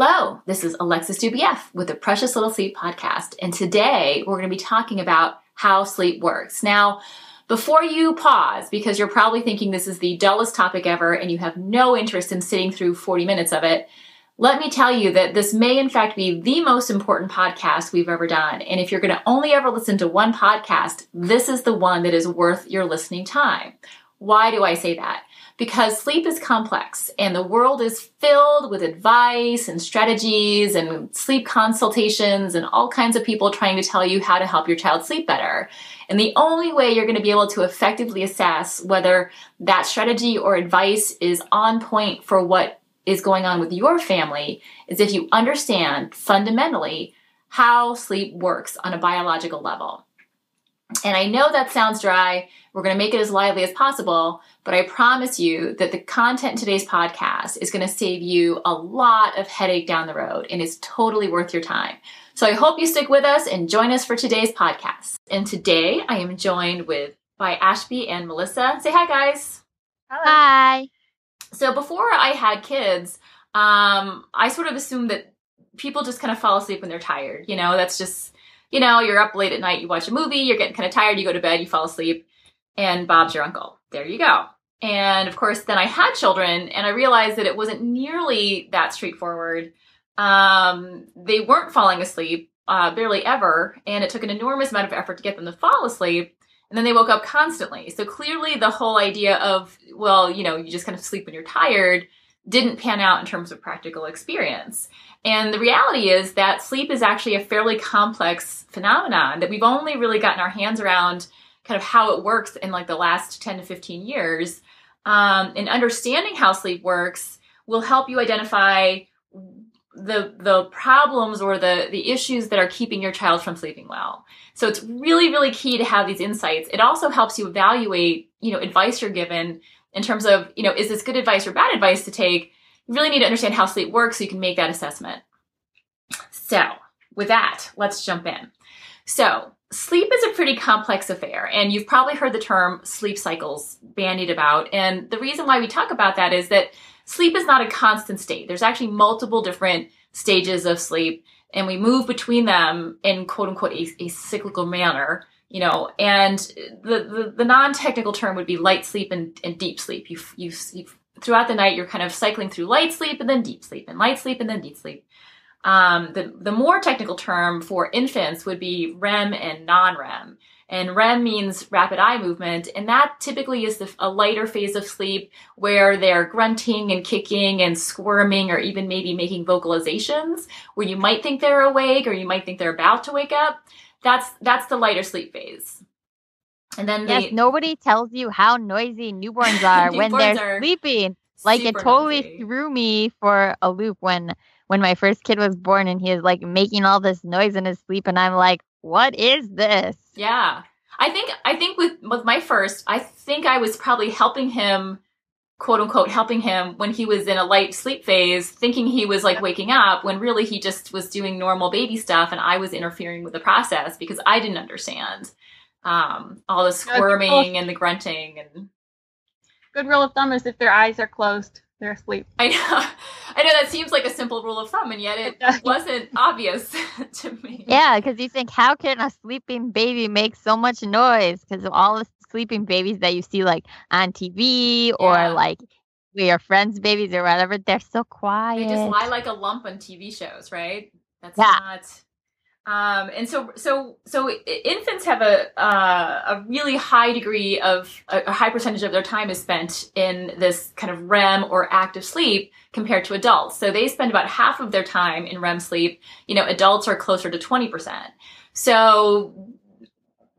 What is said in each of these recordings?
Hello, this is Alexis Dubief with the Precious Little Sleep podcast, and today we're going to be talking about how sleep works. Now, before you pause, because you're probably thinking this is the dullest topic ever and you have no interest in sitting through 40 minutes of it, let me tell you that this may in fact be the most important podcast we've ever done. And if you're going to only ever listen to one podcast, this is the one that is worth your listening time. Why do I say that? Because sleep is complex and the world is filled with advice and strategies and sleep consultations and all kinds of people trying to tell you how to help your child sleep better. And the only way you're going to be able to effectively assess whether that strategy or advice is on point for what is going on with your family is if you understand fundamentally how sleep works on a biological level. And I know that sounds dry. We're going to make it as lively as possible, but I promise you that the content in today's podcast is going to save you a lot of headache down the road and is totally worth your time. So I hope you stick with us and join us for today's podcast. And today I am joined with by Ashby and Melissa. Say hi, guys. Hello. Hi. So before I had kids, um, I sort of assumed that people just kind of fall asleep when they're tired. You know, that's just you know, you're up late at night, you watch a movie, you're getting kind of tired, you go to bed, you fall asleep, and Bob's your uncle. There you go. And of course, then I had children, and I realized that it wasn't nearly that straightforward. Um, they weren't falling asleep, uh, barely ever, and it took an enormous amount of effort to get them to fall asleep. And then they woke up constantly. So clearly, the whole idea of, well, you know, you just kind of sleep when you're tired didn't pan out in terms of practical experience. And the reality is that sleep is actually a fairly complex phenomenon that we've only really gotten our hands around kind of how it works in like the last 10 to 15 years. Um, and understanding how sleep works will help you identify the the problems or the the issues that are keeping your child from sleeping well. So it's really really key to have these insights. It also helps you evaluate, you know, advice you're given in terms of, you know, is this good advice or bad advice to take? You really need to understand how sleep works so you can make that assessment. So, with that, let's jump in. So, sleep is a pretty complex affair, and you've probably heard the term sleep cycles bandied about. And the reason why we talk about that is that sleep is not a constant state. There's actually multiple different stages of sleep, and we move between them in quote unquote a, a cyclical manner you know and the, the, the non-technical term would be light sleep and, and deep sleep you, you, you throughout the night you're kind of cycling through light sleep and then deep sleep and light sleep and then deep sleep um, the, the more technical term for infants would be rem and non-rem and REM means rapid eye movement, and that typically is the, a lighter phase of sleep where they're grunting and kicking and squirming or even maybe making vocalizations where you might think they're awake or you might think they're about to wake up. That's that's the lighter sleep phase. And then yes, nobody tells you how noisy newborns are when they're sleeping. Like it totally noisy. threw me for a loop when when my first kid was born and he was like making all this noise in his sleep and I'm like, what is this? Yeah. I think I think with with my first, I think I was probably helping him quote unquote helping him when he was in a light sleep phase, thinking he was like waking up when really he just was doing normal baby stuff and I was interfering with the process because I didn't understand um, all the squirming and the grunting and good rule of thumb is if their eyes are closed, they're asleep. I know. I know that seems like a simple rule of thumb and yet it wasn't obvious to me. Yeah, because you think how can a sleeping baby make so much noise? Because all the sleeping babies that you see like on TV or yeah. like your friends' babies or whatever, they're so quiet. They just lie like a lump on TV shows, right? That's yeah. not. Um, and so, so, so infants have a uh, a really high degree of a, a high percentage of their time is spent in this kind of REM or active sleep compared to adults. So they spend about half of their time in REM sleep. You know, adults are closer to twenty percent. So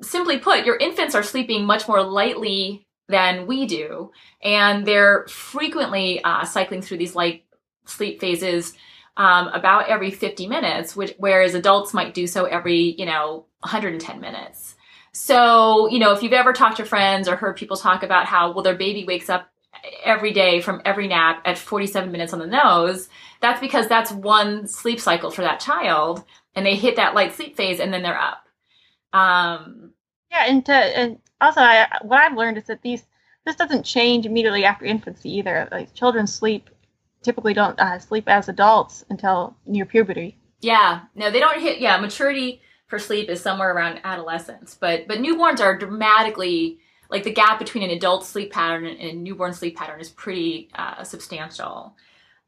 simply put, your infants are sleeping much more lightly than we do, and they're frequently uh, cycling through these light sleep phases um, about every 50 minutes, which whereas adults might do so every you know 110 minutes. So you know if you've ever talked to friends or heard people talk about how well their baby wakes up every day from every nap at 47 minutes on the nose, that's because that's one sleep cycle for that child, and they hit that light sleep phase and then they're up. Um, yeah, and to and also, I, what I've learned is that these this doesn't change immediately after infancy either. Like children sleep typically don't uh, sleep as adults until near puberty. Yeah, no, they don't hit. Yeah, maturity for sleep is somewhere around adolescence, but but newborns are dramatically like the gap between an adult sleep pattern and a newborn sleep pattern is pretty uh, substantial.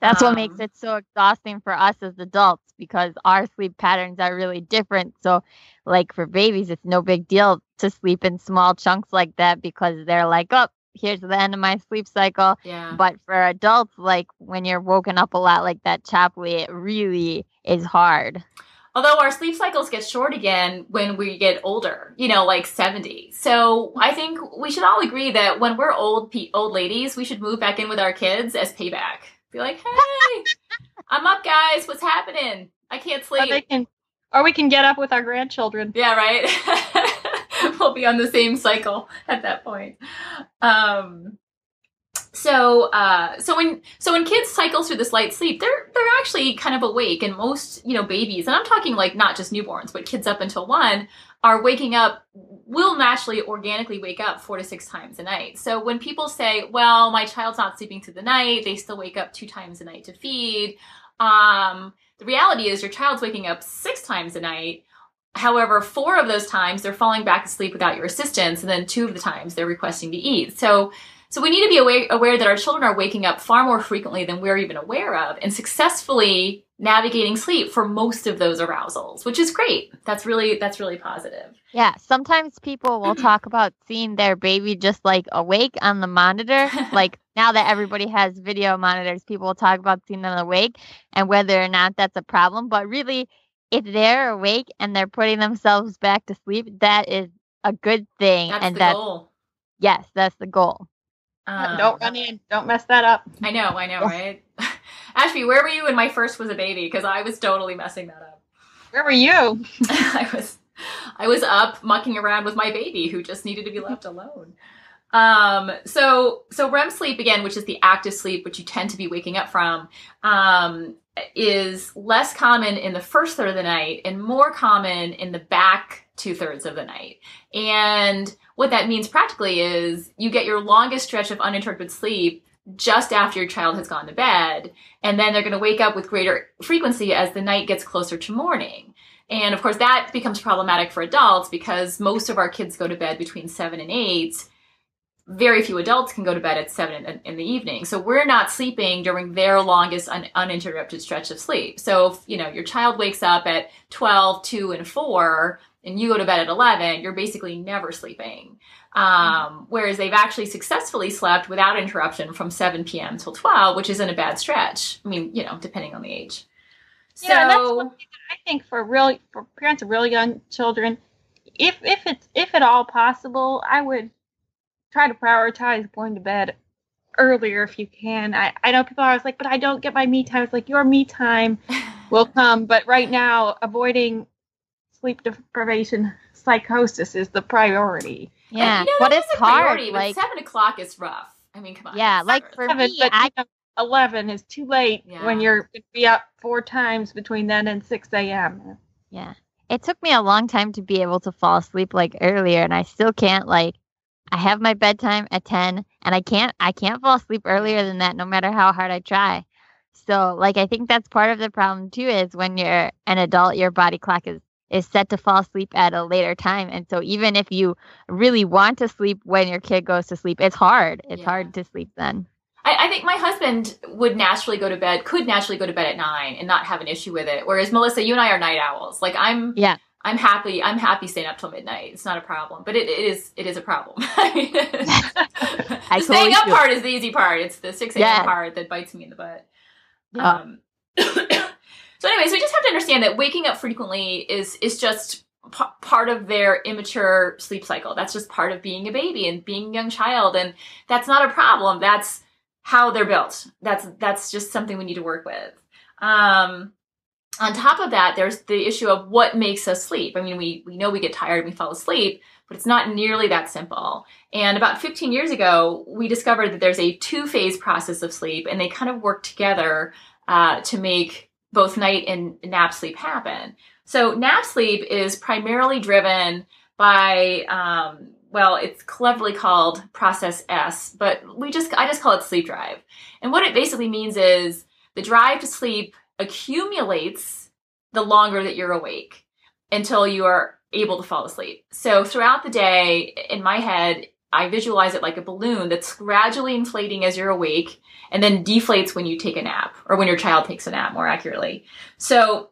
That's um, what makes um, it so exhausting for us as adults because our sleep patterns are really different. So, like for babies, it's no big deal to sleep in small chunks like that because they're like, oh, here's the end of my sleep cycle. Yeah. But for adults, like when you're woken up a lot like that choppily, it really is hard. Although our sleep cycles get short again when we get older, you know, like 70. So I think we should all agree that when we're old pe- old ladies, we should move back in with our kids as payback. Be like, hey, I'm up, guys. What's happening? I can't sleep. Or, can, or we can get up with our grandchildren. Yeah, right. we'll be on the same cycle at that point. Um, so uh, so when so when kids cycle through this light sleep they're they're actually kind of awake and most you know babies and i'm talking like not just newborns but kids up until one are waking up will naturally organically wake up four to six times a night so when people say well my child's not sleeping through the night they still wake up two times a night to feed um, the reality is your child's waking up six times a night However, four of those times they're falling back asleep without your assistance, and then two of the times they're requesting to eat. So so we need to be aware, aware that our children are waking up far more frequently than we're even aware of and successfully navigating sleep for most of those arousals, which is great. That's really that's really positive. Yeah, sometimes people will talk about seeing their baby just like awake on the monitor. like now that everybody has video monitors, people will talk about seeing them awake and whether or not that's a problem, but really if they're awake and they're putting themselves back to sleep, that is a good thing that's and that's goal. Yes, that's the goal. Um, don't run in. Don't mess that up. I know. I know. Right. Ashby, where were you when my first was a baby? Because I was totally messing that up. Where were you? I was, I was up mucking around with my baby who just needed to be left alone. Um, so, so REM sleep again, which is the active sleep, which you tend to be waking up from, um, is less common in the first third of the night and more common in the back two thirds of the night. And what that means practically is you get your longest stretch of uninterrupted sleep just after your child has gone to bed. And then they're going to wake up with greater frequency as the night gets closer to morning. And of course, that becomes problematic for adults because most of our kids go to bed between seven and eight. Very few adults can go to bed at seven in, in the evening. So we're not sleeping during their longest un, uninterrupted stretch of sleep. So if, you know, your child wakes up at 12, 2, and 4, and you go to bed at 11, you're basically never sleeping. Um, whereas they've actually successfully slept without interruption from 7 p.m. till 12, which isn't a bad stretch. I mean, you know, depending on the age. Yeah, so, that's one thing that I think for real for parents of really young children, if if it's if at all possible, I would try to prioritize going to bed earlier if you can. I, I know people are always like, but I don't get my me time. It's like your me time will come, but right now avoiding sleep deprivation psychosis is the priority. Yeah, you know, what is hard? Priority, like seven o'clock is rough. I mean, come on. Yeah, like for seven, me, but, I, you know, eleven is too late yeah. when you're going to be up four times between then and six a.m. Yeah, it took me a long time to be able to fall asleep like earlier, and I still can't. Like, I have my bedtime at ten, and I can't. I can't fall asleep earlier than that, no matter how hard I try. So, like, I think that's part of the problem too. Is when you're an adult, your body clock is is set to fall asleep at a later time. And so even if you really want to sleep when your kid goes to sleep, it's hard. It's yeah. hard to sleep then. I, I, think my husband would naturally go to bed, could naturally go to bed at nine and not have an issue with it. Whereas Melissa, you and I are night owls. Like I'm yeah. I'm happy. I'm happy staying up till midnight. It's not a problem, but it, it is. It is a problem. the staying up part is the easy part. It's the six a.m. Yeah. part that bites me in the butt. Um, So, anyways, we just have to understand that waking up frequently is is just p- part of their immature sleep cycle. That's just part of being a baby and being a young child, and that's not a problem. That's how they're built. That's that's just something we need to work with. Um, on top of that, there's the issue of what makes us sleep. I mean, we we know we get tired and we fall asleep, but it's not nearly that simple. And about 15 years ago, we discovered that there's a two phase process of sleep, and they kind of work together uh, to make both night and nap sleep happen. So nap sleep is primarily driven by um, well, it's cleverly called process S, but we just I just call it sleep drive. And what it basically means is the drive to sleep accumulates the longer that you're awake until you are able to fall asleep. So throughout the day, in my head, I visualize it like a balloon that's gradually inflating as you're awake and then deflates when you take a nap or when your child takes a nap, more accurately. So,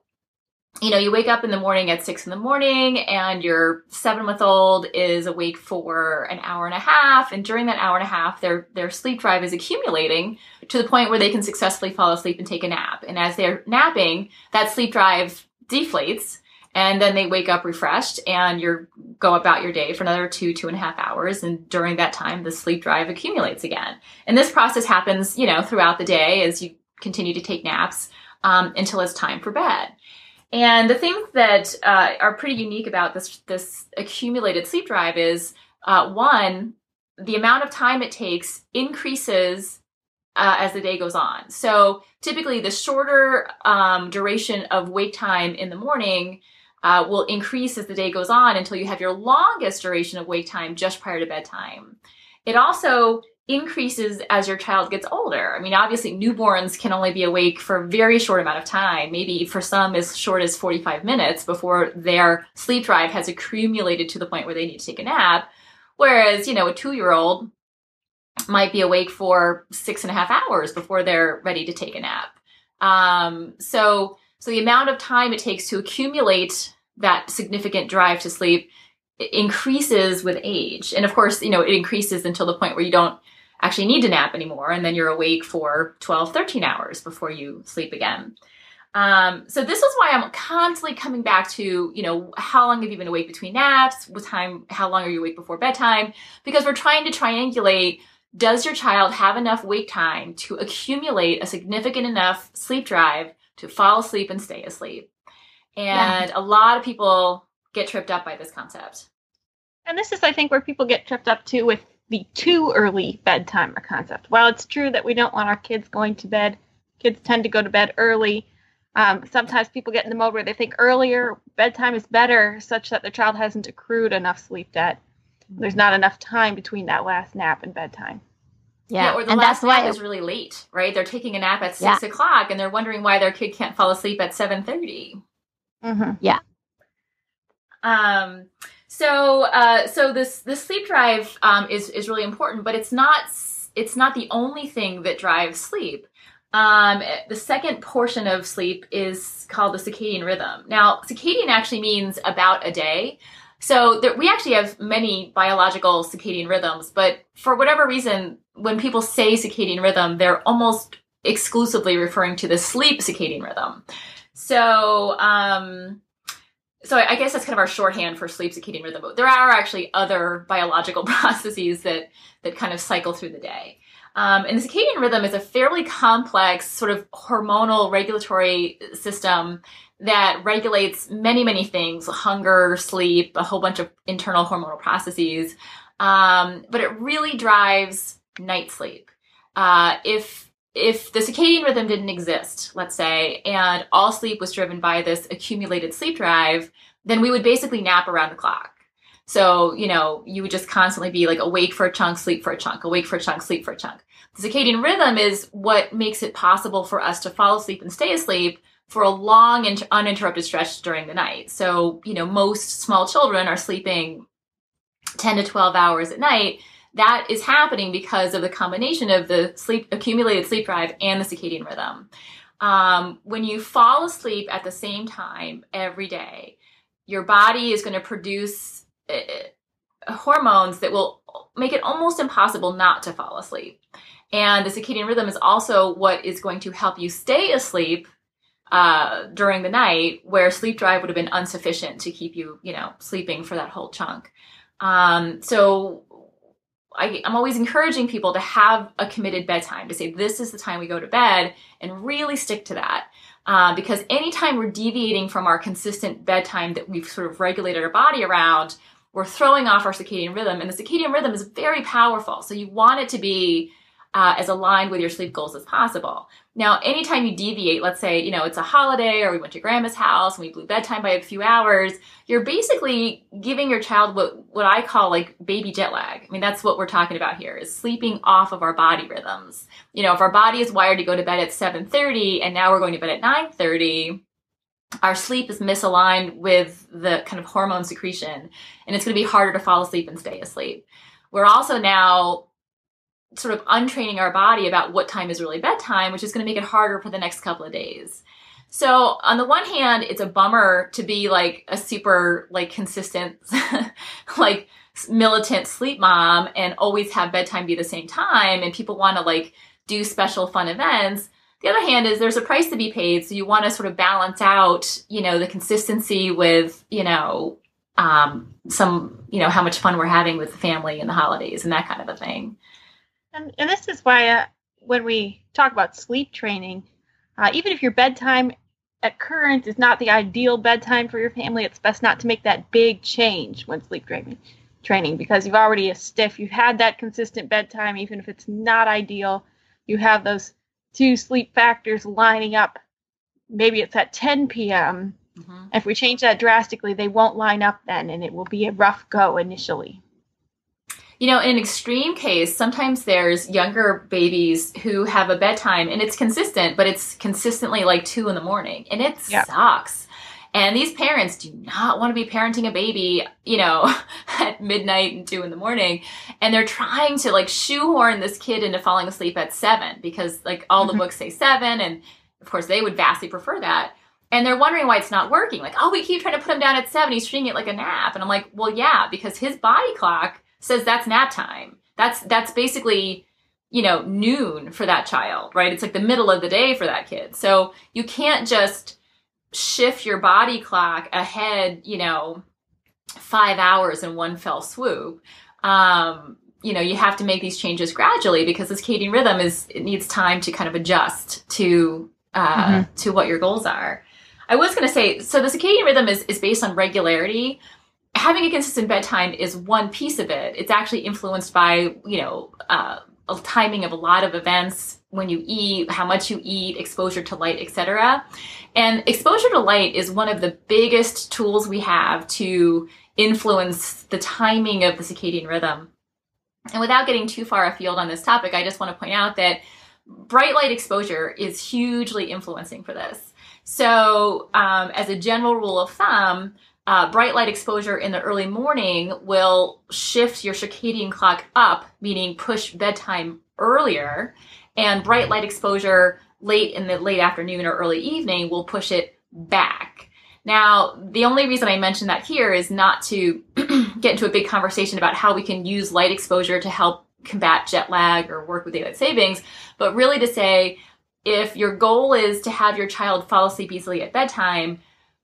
you know, you wake up in the morning at six in the morning and your seven month old is awake for an hour and a half. And during that hour and a half, their, their sleep drive is accumulating to the point where they can successfully fall asleep and take a nap. And as they're napping, that sleep drive deflates and then they wake up refreshed and you go about your day for another two two and a half hours and during that time the sleep drive accumulates again and this process happens you know throughout the day as you continue to take naps um, until it's time for bed and the things that uh, are pretty unique about this this accumulated sleep drive is uh, one the amount of time it takes increases uh, as the day goes on so typically the shorter um, duration of wake time in the morning uh, will increase as the day goes on until you have your longest duration of wake time just prior to bedtime. It also increases as your child gets older. I mean, obviously, newborns can only be awake for a very short amount of time, maybe for some as short as 45 minutes before their sleep drive has accumulated to the point where they need to take a nap. Whereas, you know, a two year old might be awake for six and a half hours before they're ready to take a nap. Um, so, so the amount of time it takes to accumulate that significant drive to sleep increases with age. And of course, you know, it increases until the point where you don't actually need to nap anymore. And then you're awake for 12, 13 hours before you sleep again. Um, so this is why I'm constantly coming back to, you know, how long have you been awake between naps? What time, how long are you awake before bedtime? Because we're trying to triangulate does your child have enough wake time to accumulate a significant enough sleep drive to fall asleep and stay asleep. And yeah. a lot of people get tripped up by this concept. And this is, I think, where people get tripped up too with the too early bedtime concept. While it's true that we don't want our kids going to bed, kids tend to go to bed early. Um, sometimes people get in the mode where they think earlier bedtime is better, such that the child hasn't accrued enough sleep debt. There's not enough time between that last nap and bedtime. Yeah, yeah or the and last that's nap why is really late, right? They're taking a nap at six yeah. o'clock and they're wondering why their kid can't fall asleep at seven thirty. Mm-hmm. Yeah. Um. So, uh, so this this sleep drive um, is is really important, but it's not it's not the only thing that drives sleep. Um, the second portion of sleep is called the circadian rhythm. Now, circadian actually means about a day. So there, we actually have many biological circadian rhythms, but for whatever reason, when people say circadian rhythm, they're almost exclusively referring to the sleep circadian rhythm. So, um, so I guess that's kind of our shorthand for sleep circadian rhythm. But there are actually other biological processes that that kind of cycle through the day. Um, and the circadian rhythm is a fairly complex sort of hormonal regulatory system that regulates many, many things hunger, sleep, a whole bunch of internal hormonal processes. Um, but it really drives night sleep. Uh, if if the circadian rhythm didn't exist, let's say, and all sleep was driven by this accumulated sleep drive, then we would basically nap around the clock. So, you know, you would just constantly be like awake for a chunk, sleep for a chunk, awake for a chunk, sleep for a chunk. The circadian rhythm is what makes it possible for us to fall asleep and stay asleep for a long and uninterrupted stretch during the night. So, you know, most small children are sleeping 10 to 12 hours at night. That is happening because of the combination of the sleep accumulated sleep drive and the circadian rhythm. Um, when you fall asleep at the same time every day, your body is going to produce uh, hormones that will make it almost impossible not to fall asleep. And the circadian rhythm is also what is going to help you stay asleep uh, during the night where sleep drive would have been insufficient to keep you, you know, sleeping for that whole chunk. Um, so I, am always encouraging people to have a committed bedtime, to say this is the time we go to bed and really stick to that. Uh, because anytime we're deviating from our consistent bedtime that we've sort of regulated our body around, we're throwing off our circadian rhythm. And the circadian rhythm is very powerful. So you want it to be uh, as aligned with your sleep goals as possible. Now, anytime you deviate, let's say, you know, it's a holiday or we went to grandma's house and we blew bedtime by a few hours, you're basically giving your child what, what I call like baby jet lag. I mean, that's what we're talking about here is sleeping off of our body rhythms. You know, if our body is wired to go to bed at 7:30 and now we're going to bed at 9:30, our sleep is misaligned with the kind of hormone secretion and it's going to be harder to fall asleep and stay asleep. We're also now sort of untraining our body about what time is really bedtime, which is going to make it harder for the next couple of days. So on the one hand, it's a bummer to be like a super like consistent like militant sleep mom and always have bedtime be the same time and people want to like do special fun events. The other hand is there's a price to be paid, so you want to sort of balance out, you know, the consistency with, you know, um, some, you know, how much fun we're having with the family and the holidays and that kind of a thing. And, and this is why uh, when we talk about sleep training, uh, even if your bedtime at current is not the ideal bedtime for your family, it's best not to make that big change when sleep training training because you've already a stiff you've had that consistent bedtime even if it's not ideal. You have those two sleep factors lining up. Maybe it's at 10 p.m mm-hmm. if we change that drastically they won't line up then and it will be a rough go initially you know, in an extreme case, sometimes there's younger babies who have a bedtime and it's consistent, but it's consistently like two in the morning and it yeah. sucks. And these parents do not want to be parenting a baby, you know, at midnight and two in the morning. And they're trying to like shoehorn this kid into falling asleep at seven because like all the mm-hmm. books say seven. And of course, they would vastly prefer that. And they're wondering why it's not working. Like, oh, we keep trying to put him down at seven. He's treating it like a nap. And I'm like, well, yeah, because his body clock says that's nap time. That's that's basically you know noon for that child, right? It's like the middle of the day for that kid. So you can't just shift your body clock ahead, you know, five hours in one fell swoop. Um, you know, you have to make these changes gradually because this circadian rhythm is it needs time to kind of adjust to uh, mm-hmm. to what your goals are. I was going to say, so the circadian rhythm is, is based on regularity, having a consistent bedtime is one piece of it. It's actually influenced by, you know, uh, timing of a lot of events, when you eat, how much you eat, exposure to light, etc. And exposure to light is one of the biggest tools we have to influence the timing of the circadian rhythm. And without getting too far afield on this topic, I just want to point out that bright light exposure is hugely influencing for this. So, um, as a general rule of thumb, uh, bright light exposure in the early morning will shift your circadian clock up, meaning push bedtime earlier, and bright light exposure late in the late afternoon or early evening will push it back. Now, the only reason I mention that here is not to get into a big conversation about how we can use light exposure to help combat jet lag or work with daylight savings, but really to say if your goal is to have your child fall asleep easily at bedtime,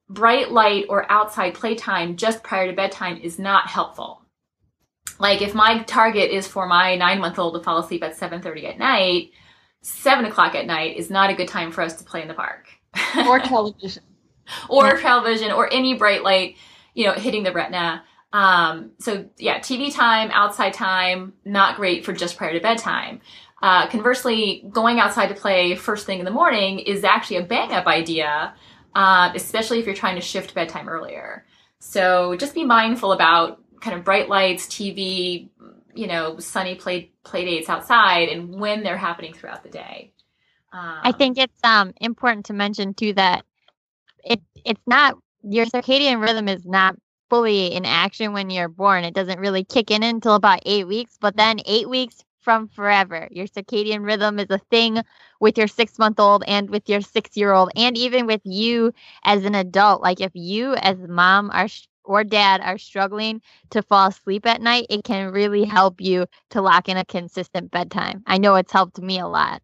bright light or outside playtime just prior to bedtime is not helpful. Like if my target is for my nine month old to fall asleep at 7.30 at night, seven o'clock at night is not a good time for us to play in the park. or television. or television or any bright light, you know, hitting the retina. Um, so yeah, TV time, outside time, not great for just prior to bedtime. Uh, conversely, going outside to play first thing in the morning is actually a bang up idea um, especially if you're trying to shift bedtime earlier. So just be mindful about kind of bright lights, TV, you know, sunny play play dates outside, and when they're happening throughout the day. Um, I think it's um, important to mention too that it it's not your circadian rhythm is not fully in action when you're born. It doesn't really kick in until about eight weeks, but then eight weeks from forever. Your circadian rhythm is a thing with your six month old and with your six year old, and even with you as an adult. Like if you as mom are or dad are struggling to fall asleep at night, it can really help you to lock in a consistent bedtime. I know it's helped me a lot.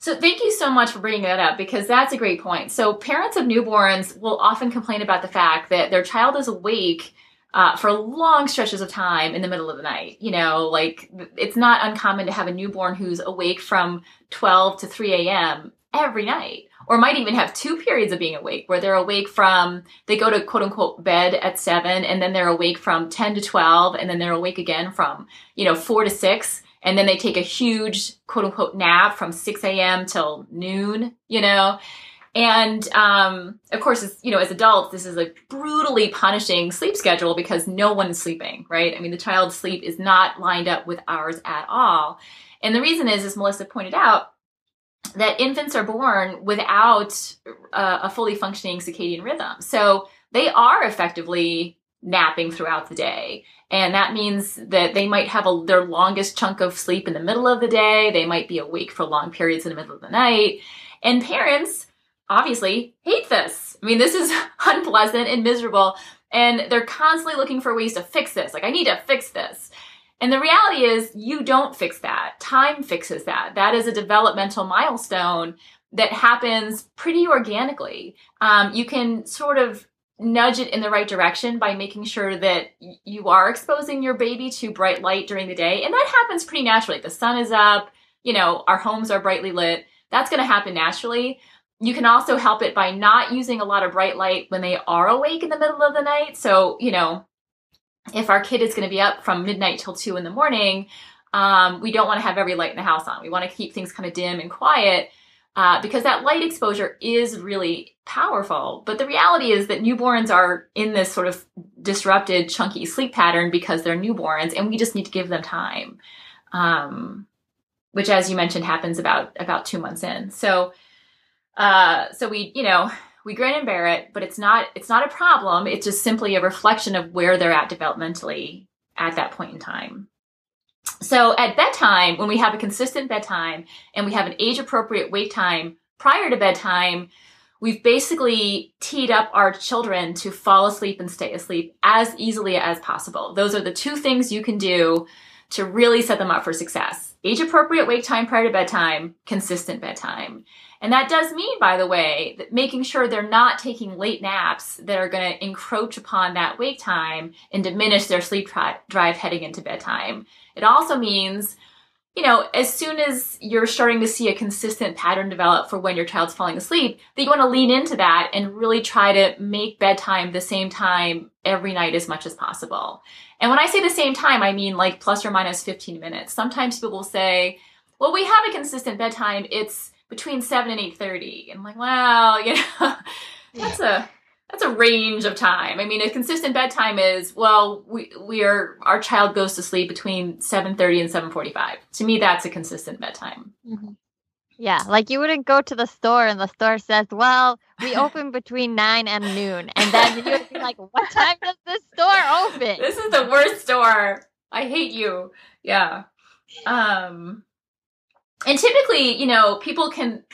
So thank you so much for bringing that up because that's a great point. So parents of newborns will often complain about the fact that their child is awake uh, for long stretches of time in the middle of the night. You know, like it's not uncommon to have a newborn who's awake from 12 to 3 a.m. every night, or might even have two periods of being awake where they're awake from, they go to quote unquote bed at 7, and then they're awake from 10 to 12, and then they're awake again from, you know, 4 to 6. And then they take a huge quote unquote nap from 6 a.m. till noon, you know? And um, of course, as, you know, as adults, this is a brutally punishing sleep schedule because no one is sleeping, right? I mean, the child's sleep is not lined up with ours at all. And the reason is, as Melissa pointed out, that infants are born without uh, a fully functioning circadian rhythm. So they are effectively napping throughout the day. And that means that they might have a, their longest chunk of sleep in the middle of the day. They might be awake for long periods in the middle of the night. And parents obviously hate this. I mean, this is unpleasant and miserable. And they're constantly looking for ways to fix this. Like, I need to fix this. And the reality is, you don't fix that. Time fixes that. That is a developmental milestone that happens pretty organically. Um, you can sort of nudge it in the right direction by making sure that you are exposing your baby to bright light during the day. And that happens pretty naturally. The sun is up, you know, our homes are brightly lit. That's going to happen naturally. You can also help it by not using a lot of bright light when they are awake in the middle of the night. So, you know, if our kid is going to be up from midnight till two in the morning, um, we don't want to have every light in the house on. We want to keep things kind of dim and quiet uh, because that light exposure is really powerful. But the reality is that newborns are in this sort of disrupted, chunky sleep pattern because they're newborns, and we just need to give them time. Um, which, as you mentioned, happens about about two months in. So, uh, so we, you know, we grin and bear it, but it's not it's not a problem. It's just simply a reflection of where they're at developmentally at that point in time. So at bedtime, when we have a consistent bedtime and we have an age appropriate wake time prior to bedtime, we've basically teed up our children to fall asleep and stay asleep as easily as possible. Those are the two things you can do to really set them up for success. Age appropriate wake time prior to bedtime, consistent bedtime. And that does mean, by the way, that making sure they're not taking late naps that are going to encroach upon that wake time and diminish their sleep drive heading into bedtime. It also means, you know, as soon as you're starting to see a consistent pattern develop for when your child's falling asleep, that you want to lean into that and really try to make bedtime the same time every night as much as possible. And when I say the same time, I mean like plus or minus 15 minutes. Sometimes people will say, well, we have a consistent bedtime. It's between 7 and 8.30. And I'm like, well, you know, that's a that's a range of time. I mean, a consistent bedtime is well, we we are our child goes to sleep between seven thirty and seven forty five. To me, that's a consistent bedtime. Mm-hmm. Yeah, like you wouldn't go to the store and the store says, "Well, we open between nine and noon," and then you would be like, "What time does this store open?" This is the worst store. I hate you. Yeah. Um and typically, you know, people can,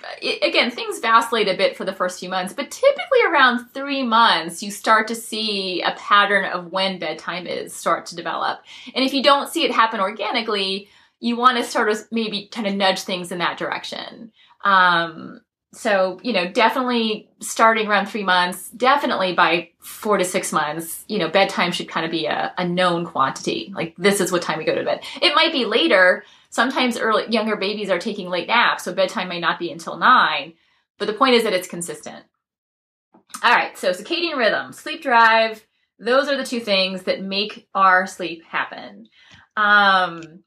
again, things vacillate a bit for the first few months, but typically around three months, you start to see a pattern of when bedtime is start to develop. And if you don't see it happen organically, you want to sort of maybe kind of nudge things in that direction. Um, so, you know, definitely starting around three months, definitely by four to six months, you know, bedtime should kind of be a, a known quantity. Like, this is what time we go to bed. It might be later Sometimes early younger babies are taking late naps, so bedtime may not be until nine. But the point is that it's consistent. All right, so circadian rhythm, sleep drive, those are the two things that make our sleep happen. Um,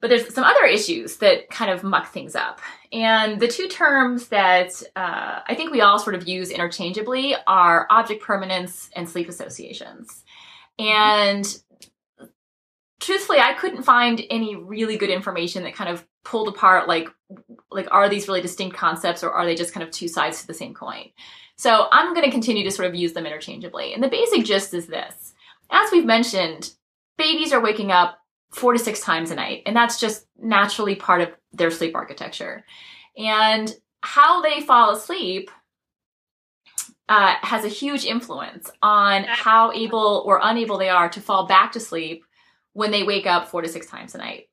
but there's some other issues that kind of muck things up. And the two terms that uh, I think we all sort of use interchangeably are object permanence and sleep associations. And truthfully, I couldn't find any really good information that kind of pulled apart like like are these really distinct concepts or are they just kind of two sides to the same coin? So I'm going to continue to sort of use them interchangeably. And the basic gist is this. As we've mentioned, babies are waking up four to six times a night, and that's just naturally part of their sleep architecture. And how they fall asleep uh, has a huge influence on how able or unable they are to fall back to sleep when they wake up four to six times a night.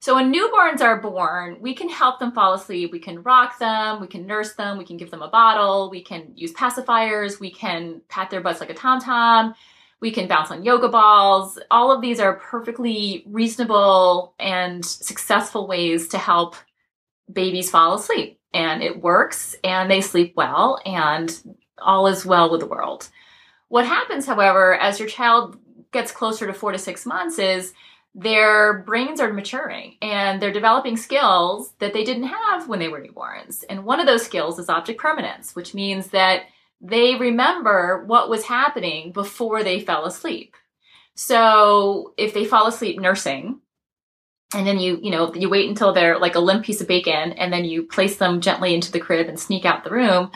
So when newborns are born, we can help them fall asleep. We can rock them, we can nurse them, we can give them a bottle, we can use pacifiers, we can pat their butts like a tom tom, we can bounce on yoga balls. All of these are perfectly reasonable and successful ways to help babies fall asleep. And it works, and they sleep well, and all is well with the world. What happens, however, as your child gets closer to four to six months is their brains are maturing and they're developing skills that they didn't have when they were newborns. And one of those skills is object permanence, which means that they remember what was happening before they fell asleep. So if they fall asleep nursing, and then you, you know, you wait until they're like a limp piece of bacon and then you place them gently into the crib and sneak out the room,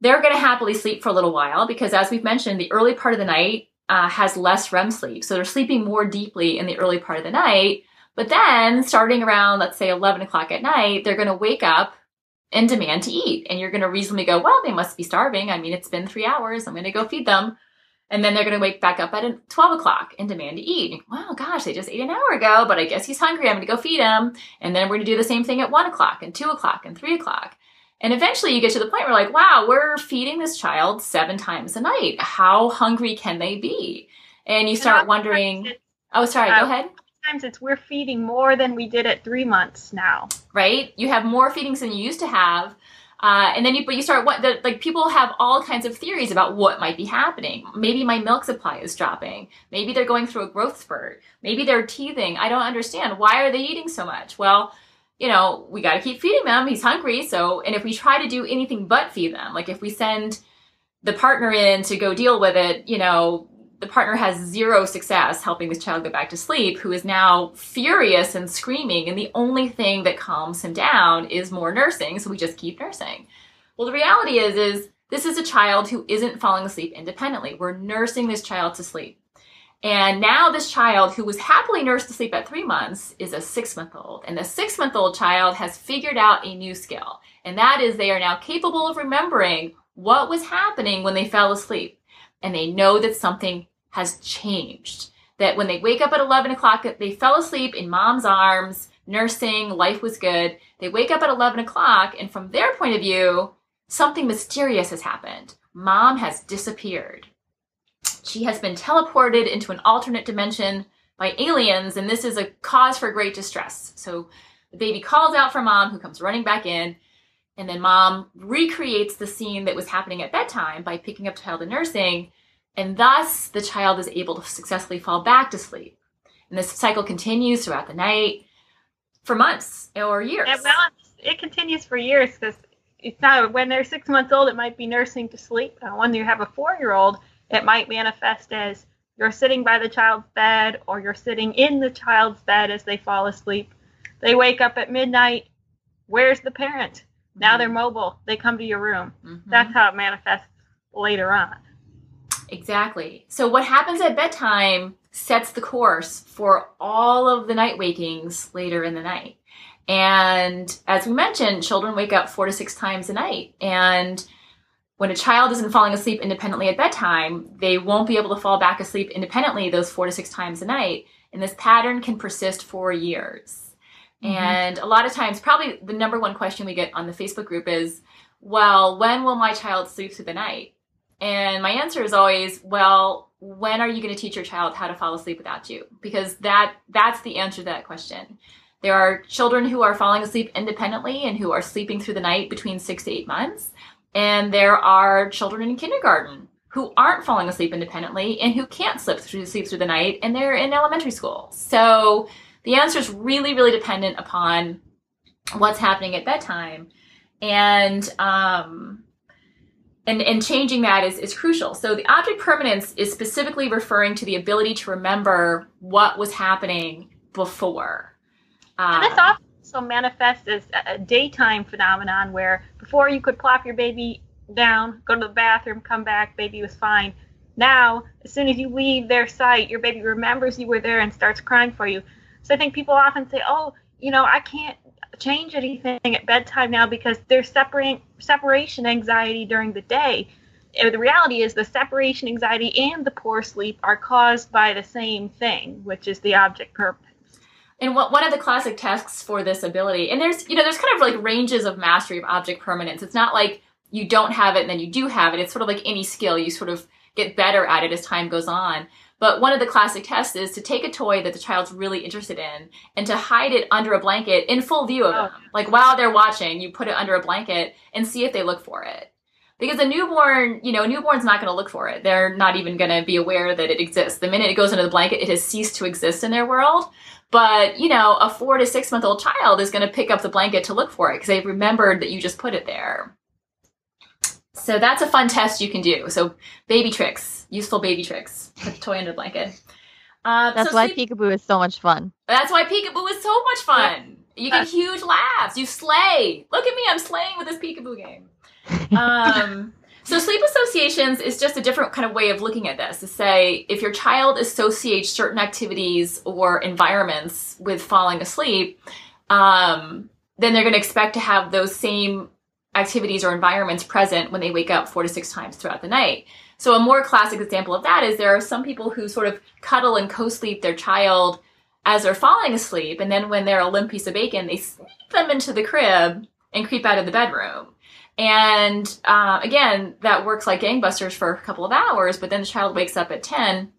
they're going to happily sleep for a little while because as we've mentioned, the early part of the night uh, has less REM sleep. So they're sleeping more deeply in the early part of the night. But then starting around, let's say 11 o'clock at night, they're going to wake up and demand to eat. And you're going to reasonably go, well, they must be starving. I mean, it's been three hours. I'm going to go feed them. And then they're going to wake back up at 12 o'clock and demand to eat. Wow, gosh, they just ate an hour ago, but I guess he's hungry. I'm going to go feed him. And then we're going to do the same thing at one o'clock and two o'clock and three o'clock. And eventually you get to the point where like, wow, we're feeding this child seven times a night. How hungry can they be? And you start wondering, oh, sorry, go ahead. It's we're feeding more than we did at three months now. Right? You have more feedings than you used to have. Uh, and then you, but you start what the, like people have all kinds of theories about what might be happening. Maybe my milk supply is dropping. Maybe they're going through a growth spurt. Maybe they're teething. I don't understand. Why are they eating so much? Well, you know, we got to keep feeding them. He's hungry. So, and if we try to do anything but feed them, like if we send the partner in to go deal with it, you know, the partner has zero success helping this child go back to sleep, who is now furious and screaming. And the only thing that calms him down is more nursing. So we just keep nursing. Well, the reality is, is this is a child who isn't falling asleep independently. We're nursing this child to sleep. And now this child who was happily nursed to sleep at three months is a six month old. And the six month old child has figured out a new skill. And that is they are now capable of remembering what was happening when they fell asleep. And they know that something has changed. That when they wake up at 11 o'clock, they fell asleep in mom's arms, nursing, life was good. They wake up at 11 o'clock, and from their point of view, something mysterious has happened. Mom has disappeared. She has been teleported into an alternate dimension by aliens, and this is a cause for great distress. So the baby calls out for mom, who comes running back in, and then mom recreates the scene that was happening at bedtime by picking up child and nursing, and thus the child is able to successfully fall back to sleep. And this cycle continues throughout the night for months or years. Well, it continues for years because it's not when they're six months old, it might be nursing to sleep. when you have a four year old, it might manifest as you're sitting by the child's bed or you're sitting in the child's bed as they fall asleep. They wake up at midnight. Where's the parent? Now mm-hmm. they're mobile. They come to your room. Mm-hmm. That's how it manifests later on. Exactly. So, what happens at bedtime sets the course for all of the night wakings later in the night. And as we mentioned, children wake up four to six times a night. And when a child isn't falling asleep independently at bedtime, they won't be able to fall back asleep independently those four to six times a night. And this pattern can persist for years. Mm-hmm. And a lot of times, probably the number one question we get on the Facebook group is, well, when will my child sleep through the night? And my answer is always, well, when are you going to teach your child how to fall asleep without you? Because that that's the answer to that question. There are children who are falling asleep independently and who are sleeping through the night between 6 to 8 months. And there are children in kindergarten who aren't falling asleep independently and who can't through sleep through the night and they're in elementary school. So the answer is really, really dependent upon what's happening at bedtime. And um, and, and changing that is, is crucial. So the object permanence is specifically referring to the ability to remember what was happening before. Um, and this also manifests as a daytime phenomenon where before you could plop your baby down, go to the bathroom, come back, baby was fine. Now, as soon as you leave their sight, your baby remembers you were there and starts crying for you. So I think people often say, "Oh, you know, I can't change anything at bedtime now because there's separating separation anxiety during the day. And the reality is the separation anxiety and the poor sleep are caused by the same thing, which is the object permanence. And what one of the classic tests for this ability, and there's you know there's kind of like ranges of mastery of object permanence. It's not like you don't have it and then you do have it. It's sort of like any skill. You sort of get better at it as time goes on. But one of the classic tests is to take a toy that the child's really interested in and to hide it under a blanket in full view of them. Oh. Like while they're watching, you put it under a blanket and see if they look for it. Because a newborn, you know, a newborn's not going to look for it. They're not even going to be aware that it exists. The minute it goes into the blanket, it has ceased to exist in their world. But, you know, a four to six month old child is going to pick up the blanket to look for it because they've remembered that you just put it there. So that's a fun test you can do. So baby tricks, useful baby tricks. Put the toy under the blanket. Uh, that's so why sleep- peekaboo is so much fun. That's why peekaboo is so much fun. You get huge laughs. You slay. Look at me, I'm slaying with this peekaboo game. Um, so sleep associations is just a different kind of way of looking at this to say if your child associates certain activities or environments with falling asleep, um, then they're going to expect to have those same activities or environments present when they wake up four to six times throughout the night. So a more classic example of that is there are some people who sort of cuddle and co-sleep their child as they're falling asleep, and then when they're a limp piece of bacon, they sneak them into the crib and creep out of the bedroom. And uh, again, that works like gangbusters for a couple of hours, but then the child wakes up at 10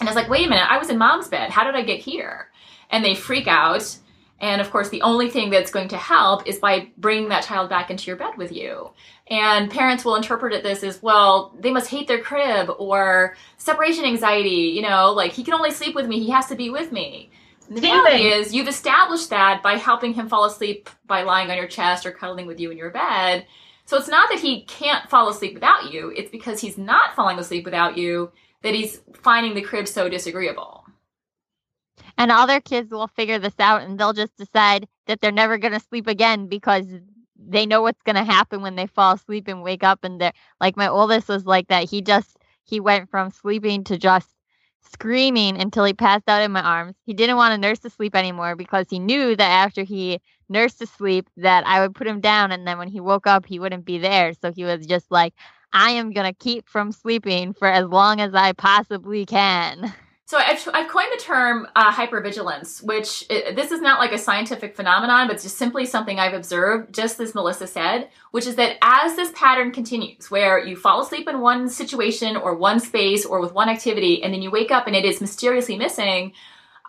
and is like, wait a minute, I was in mom's bed. How did I get here? And they freak out. And of course, the only thing that's going to help is by bringing that child back into your bed with you. And parents will interpret it this as, well, they must hate their crib or separation anxiety, you know, like he can only sleep with me, he has to be with me. The reality is, you've established that by helping him fall asleep by lying on your chest or cuddling with you in your bed. So it's not that he can't fall asleep without you, it's because he's not falling asleep without you that he's finding the crib so disagreeable. And other kids will figure this out and they'll just decide that they're never going to sleep again because they know what's going to happen when they fall asleep and wake up and they're like my oldest was like that he just he went from sleeping to just screaming until he passed out in my arms. He didn't want to nurse to sleep anymore because he knew that after he nursed to sleep that I would put him down and then when he woke up he wouldn't be there. So he was just like, I am going to keep from sleeping for as long as I possibly can. So I've, I've coined the term uh, hypervigilance, which it, this is not like a scientific phenomenon, but it's just simply something I've observed, just as Melissa said, which is that as this pattern continues, where you fall asleep in one situation or one space or with one activity, and then you wake up and it is mysteriously missing,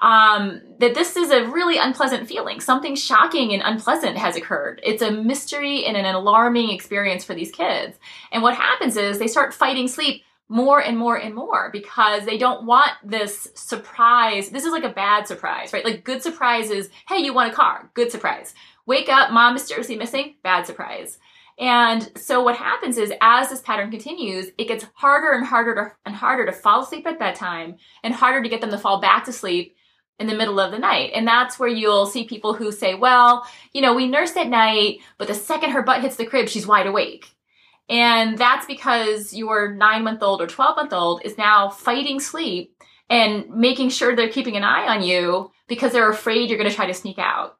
um, that this is a really unpleasant feeling. Something shocking and unpleasant has occurred. It's a mystery and an alarming experience for these kids. And what happens is they start fighting sleep more and more and more because they don't want this surprise. This is like a bad surprise, right? Like good surprise is, hey, you want a car. Good surprise. Wake up, mom mysteriously missing. Bad surprise. And so what happens is as this pattern continues, it gets harder and harder to, and harder to fall asleep at bedtime and harder to get them to fall back to sleep in the middle of the night. And that's where you'll see people who say, well, you know, we nurse at night, but the second her butt hits the crib, she's wide awake. And that's because your nine month old or 12 month old is now fighting sleep and making sure they're keeping an eye on you because they're afraid you're going to try to sneak out.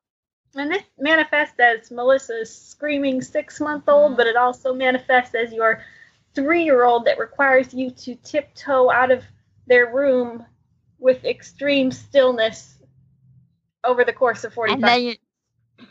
And this manifests as Melissa's screaming six month old, mm-hmm. but it also manifests as your three year old that requires you to tiptoe out of their room with extreme stillness over the course of 45 and then you,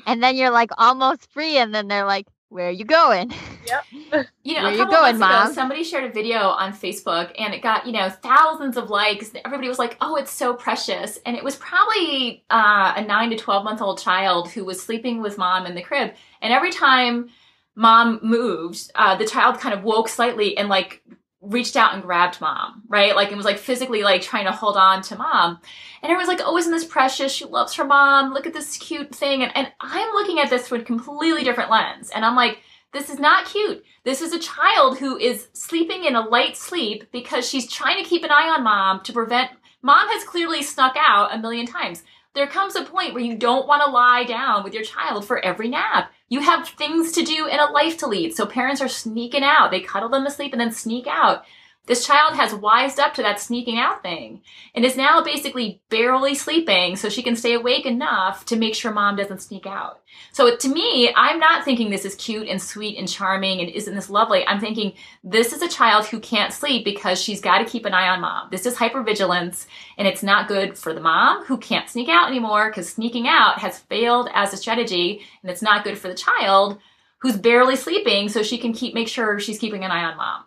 and then you're like almost free and then they're like where are you going? Yep. You know, Where a couple you going, months ago, somebody shared a video on Facebook and it got, you know, thousands of likes. Everybody was like, oh, it's so precious. And it was probably uh, a nine to 12 month old child who was sleeping with mom in the crib. And every time mom moved, uh, the child kind of woke slightly and like reached out and grabbed mom, right? Like it was like physically like trying to hold on to mom. And everyone's like, oh, isn't this precious? She loves her mom. Look at this cute thing. And, and I'm looking at this through a completely different lens. And I'm like, this is not cute. This is a child who is sleeping in a light sleep because she's trying to keep an eye on mom to prevent mom has clearly snuck out a million times. There comes a point where you don't want to lie down with your child for every nap. You have things to do and a life to lead. So parents are sneaking out. They cuddle them asleep and then sneak out. This child has wised up to that sneaking out thing and is now basically barely sleeping so she can stay awake enough to make sure mom doesn't sneak out. So to me, I'm not thinking this is cute and sweet and charming and isn't this lovely. I'm thinking this is a child who can't sleep because she's got to keep an eye on mom. This is hypervigilance and it's not good for the mom who can't sneak out anymore because sneaking out has failed as a strategy and it's not good for the child who's barely sleeping so she can keep make sure she's keeping an eye on mom.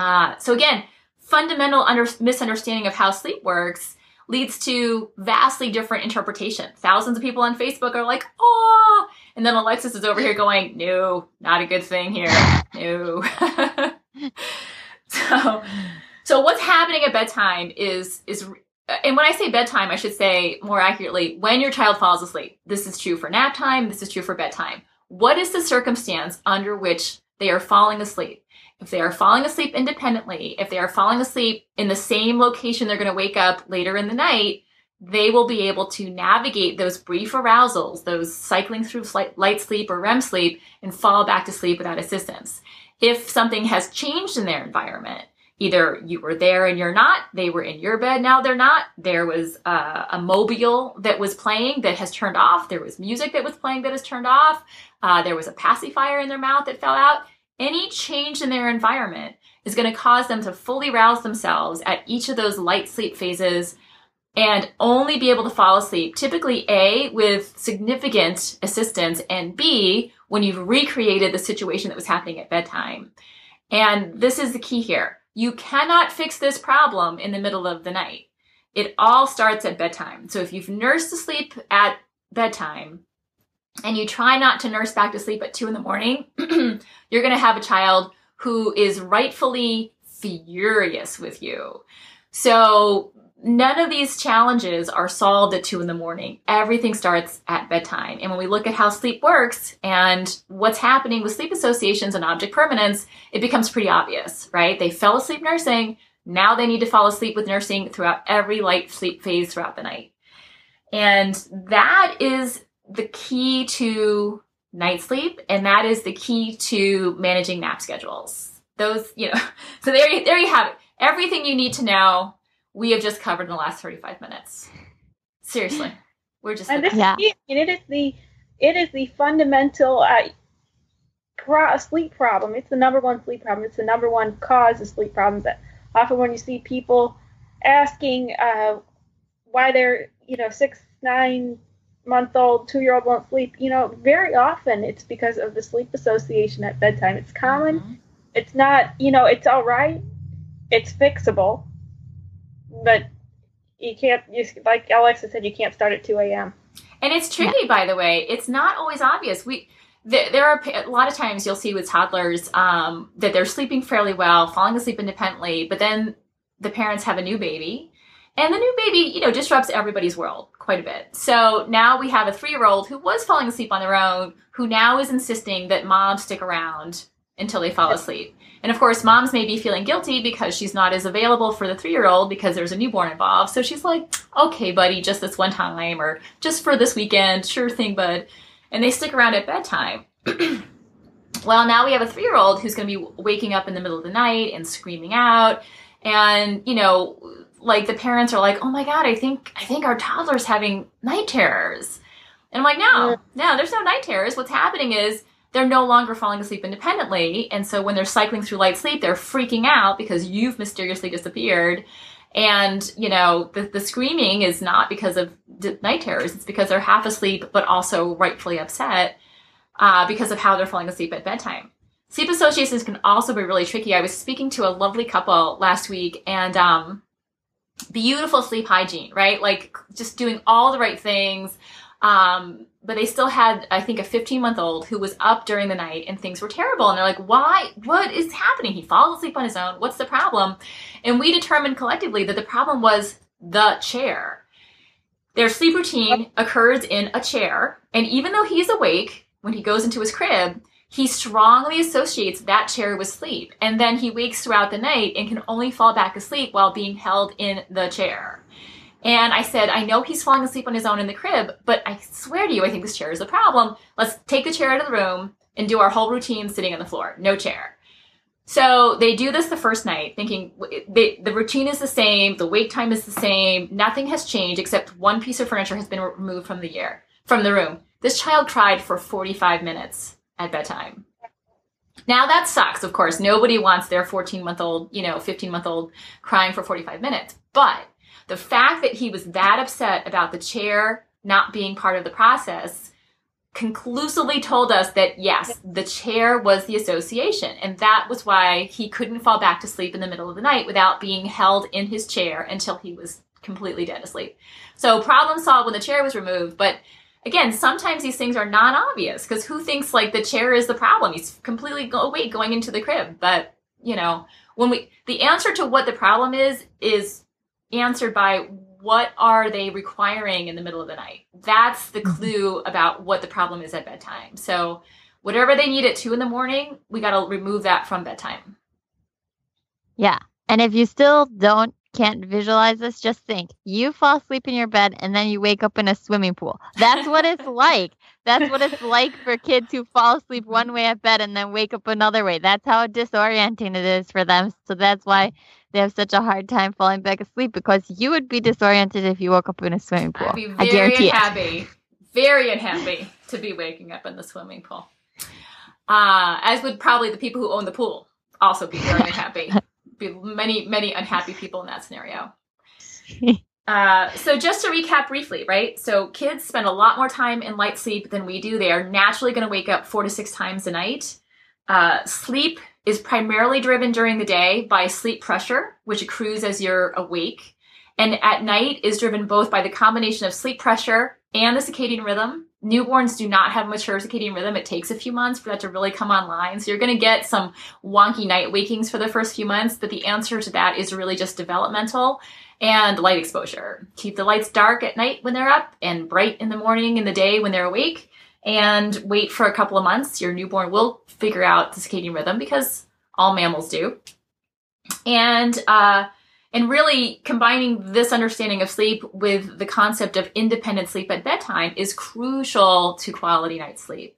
Uh, so again, fundamental under- misunderstanding of how sleep works leads to vastly different interpretation. Thousands of people on Facebook are like, oh, And then Alexis is over here going, no, not a good thing here. No. so, so what's happening at bedtime is, is, and when I say bedtime, I should say more accurately, when your child falls asleep. This is true for nap time. This is true for bedtime. What is the circumstance under which they are falling asleep? If they are falling asleep independently, if they are falling asleep in the same location they're going to wake up later in the night, they will be able to navigate those brief arousals, those cycling through light sleep or REM sleep, and fall back to sleep without assistance. If something has changed in their environment, either you were there and you're not, they were in your bed, now they're not, there was uh, a mobile that was playing that has turned off, there was music that was playing that has turned off, uh, there was a pacifier in their mouth that fell out. Any change in their environment is going to cause them to fully rouse themselves at each of those light sleep phases and only be able to fall asleep, typically A, with significant assistance, and B, when you've recreated the situation that was happening at bedtime. And this is the key here. You cannot fix this problem in the middle of the night. It all starts at bedtime. So if you've nursed to sleep at bedtime and you try not to nurse back to sleep at two in the morning, you're going to have a child who is rightfully furious with you. So none of these challenges are solved at two in the morning. Everything starts at bedtime. And when we look at how sleep works and what's happening with sleep associations and object permanence, it becomes pretty obvious, right? They fell asleep nursing. Now they need to fall asleep with nursing throughout every light sleep phase throughout the night. And that is the key to night sleep. And that is the key to managing nap schedules. Those, you know, so there, there you have it. Everything you need to know we have just covered in the last 35 minutes. Seriously. We're just and this yeah. Is, and it is the it is the fundamental uh, pro- sleep problem. It's the number one sleep problem. It's the number one cause of sleep problems. That often when you see people asking uh, why they're, you know six nine month old two year old won't sleep, you know, very often it's because of the sleep association at bedtime. It's common. Mm-hmm. It's not you know it's all right. It's fixable but you can't. You, like Alexis said, you can't start at two a.m. And it's tricky, by the way. It's not always obvious. We there are a lot of times you'll see with toddlers um, that they're sleeping fairly well, falling asleep independently, but then the parents have a new baby, and the new baby, you know, disrupts everybody's world quite a bit. So now we have a three-year-old who was falling asleep on their own, who now is insisting that mom stick around until they fall asleep. And of course, moms may be feeling guilty because she's not as available for the three year old because there's a newborn involved. So she's like, okay, buddy, just this one time or just for this weekend, sure thing, bud. And they stick around at bedtime. well, now we have a three year old who's going to be waking up in the middle of the night and screaming out. And, you know, like the parents are like, oh my God, I think, I think our toddler's having night terrors. And I'm like, no, no, there's no night terrors. What's happening is they're no longer falling asleep independently. And so when they're cycling through light sleep, they're freaking out because you've mysteriously disappeared. And, you know, the, the screaming is not because of night terrors. It's because they're half asleep, but also rightfully upset uh, because of how they're falling asleep at bedtime. Sleep associations can also be really tricky. I was speaking to a lovely couple last week and, um, beautiful sleep hygiene, right? Like just doing all the right things. Um, but they still had, I think, a 15 month old who was up during the night and things were terrible. And they're like, why? What is happening? He falls asleep on his own. What's the problem? And we determined collectively that the problem was the chair. Their sleep routine occurs in a chair. And even though he's awake when he goes into his crib, he strongly associates that chair with sleep. And then he wakes throughout the night and can only fall back asleep while being held in the chair. And I said, I know he's falling asleep on his own in the crib, but I swear to you, I think this chair is the problem. Let's take the chair out of the room and do our whole routine sitting on the floor. No chair. So they do this the first night, thinking they, the routine is the same, the wake time is the same, nothing has changed except one piece of furniture has been removed from the year from the room. This child cried for 45 minutes at bedtime. Now that sucks, of course. Nobody wants their 14 month old, you know, 15 month old crying for 45 minutes. But the fact that he was that upset about the chair not being part of the process conclusively told us that yes, the chair was the association. And that was why he couldn't fall back to sleep in the middle of the night without being held in his chair until he was completely dead asleep. So problem solved when the chair was removed, but again, sometimes these things are not obvious because who thinks like the chair is the problem? He's completely go- awake going into the crib. But, you know, when we, the answer to what the problem is, is answered by what are they requiring in the middle of the night? That's the mm-hmm. clue about what the problem is at bedtime. So, whatever they need at two in the morning, we got to remove that from bedtime. Yeah. And if you still don't can't visualize this, just think you fall asleep in your bed and then you wake up in a swimming pool. That's what it's like. That's what it's like for kids who fall asleep one way at bed and then wake up another way. That's how disorienting it is for them. So that's why they have such a hard time falling back asleep because you would be disoriented if you woke up in a swimming pool. I'd be very I guarantee unhappy, it. very unhappy to be waking up in the swimming pool. Uh, as would probably the people who own the pool also be very unhappy. Be many, many unhappy people in that scenario. Uh, so just to recap briefly, right? So kids spend a lot more time in light sleep than we do. They are naturally going to wake up four to six times a night. Uh, sleep is primarily driven during the day by sleep pressure, which accrues as you're awake, and at night is driven both by the combination of sleep pressure and the circadian rhythm. Newborns do not have mature circadian rhythm. It takes a few months for that to really come online. So you're going to get some wonky night wakings for the first few months, but the answer to that is really just developmental and light exposure. Keep the lights dark at night when they're up and bright in the morning in the day when they're awake and wait for a couple of months. Your newborn will figure out the circadian rhythm because all mammals do. And uh, and really combining this understanding of sleep with the concept of independent sleep at bedtime is crucial to quality night sleep.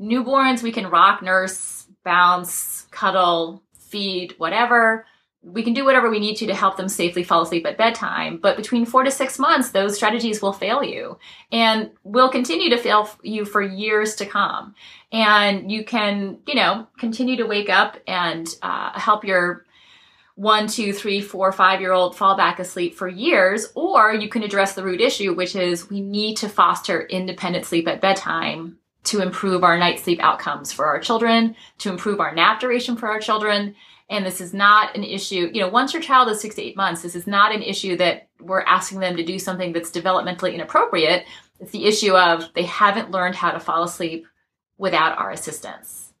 Newborns, we can rock, nurse, bounce, cuddle, feed, whatever. We can do whatever we need to to help them safely fall asleep at bedtime. But between four to six months, those strategies will fail you and will continue to fail you for years to come. And you can, you know, continue to wake up and uh, help your one, two, three, four, five year old fall back asleep for years, or you can address the root issue, which is we need to foster independent sleep at bedtime to improve our night sleep outcomes for our children, to improve our nap duration for our children. And this is not an issue, you know, once your child is six to eight months, this is not an issue that we're asking them to do something that's developmentally inappropriate. It's the issue of they haven't learned how to fall asleep without our assistance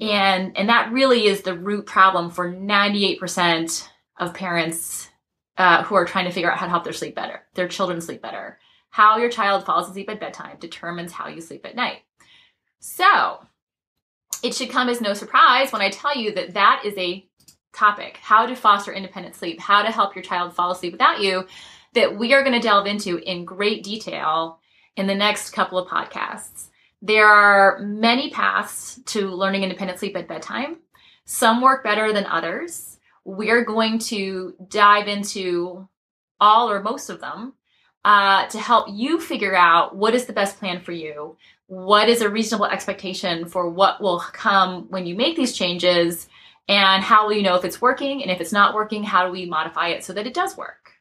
and and that really is the root problem for 98% of parents uh, who are trying to figure out how to help their sleep better their children sleep better. How your child falls asleep at bedtime determines how you sleep at night. So it should come as no surprise when i tell you that that is a topic how to foster independent sleep how to help your child fall asleep without you that we are going to delve into in great detail in the next couple of podcasts there are many paths to learning independent sleep at bedtime. Some work better than others. We're going to dive into all or most of them uh, to help you figure out what is the best plan for you, what is a reasonable expectation for what will come when you make these changes, and how will you know if it's working? And if it's not working, how do we modify it so that it does work?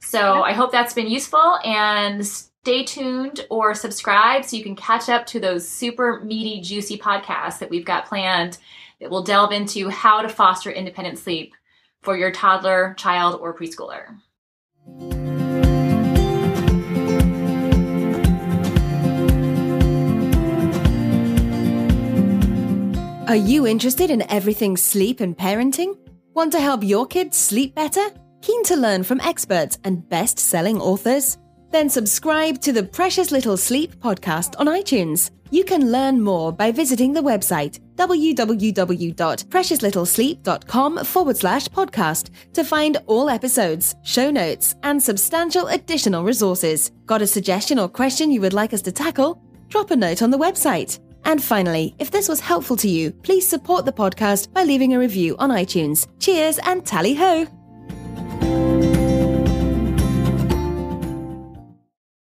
So I hope that's been useful and stay tuned or subscribe so you can catch up to those super meaty, juicy podcasts that we've got planned that will delve into how to foster independent sleep for your toddler, child, or preschooler. Are you interested in everything sleep and parenting? Want to help your kids sleep better? Keen to learn from experts and best selling authors? Then subscribe to the Precious Little Sleep podcast on iTunes. You can learn more by visiting the website www.preciouslittlesleep.com forward slash podcast to find all episodes, show notes, and substantial additional resources. Got a suggestion or question you would like us to tackle? Drop a note on the website. And finally, if this was helpful to you, please support the podcast by leaving a review on iTunes. Cheers and tally ho!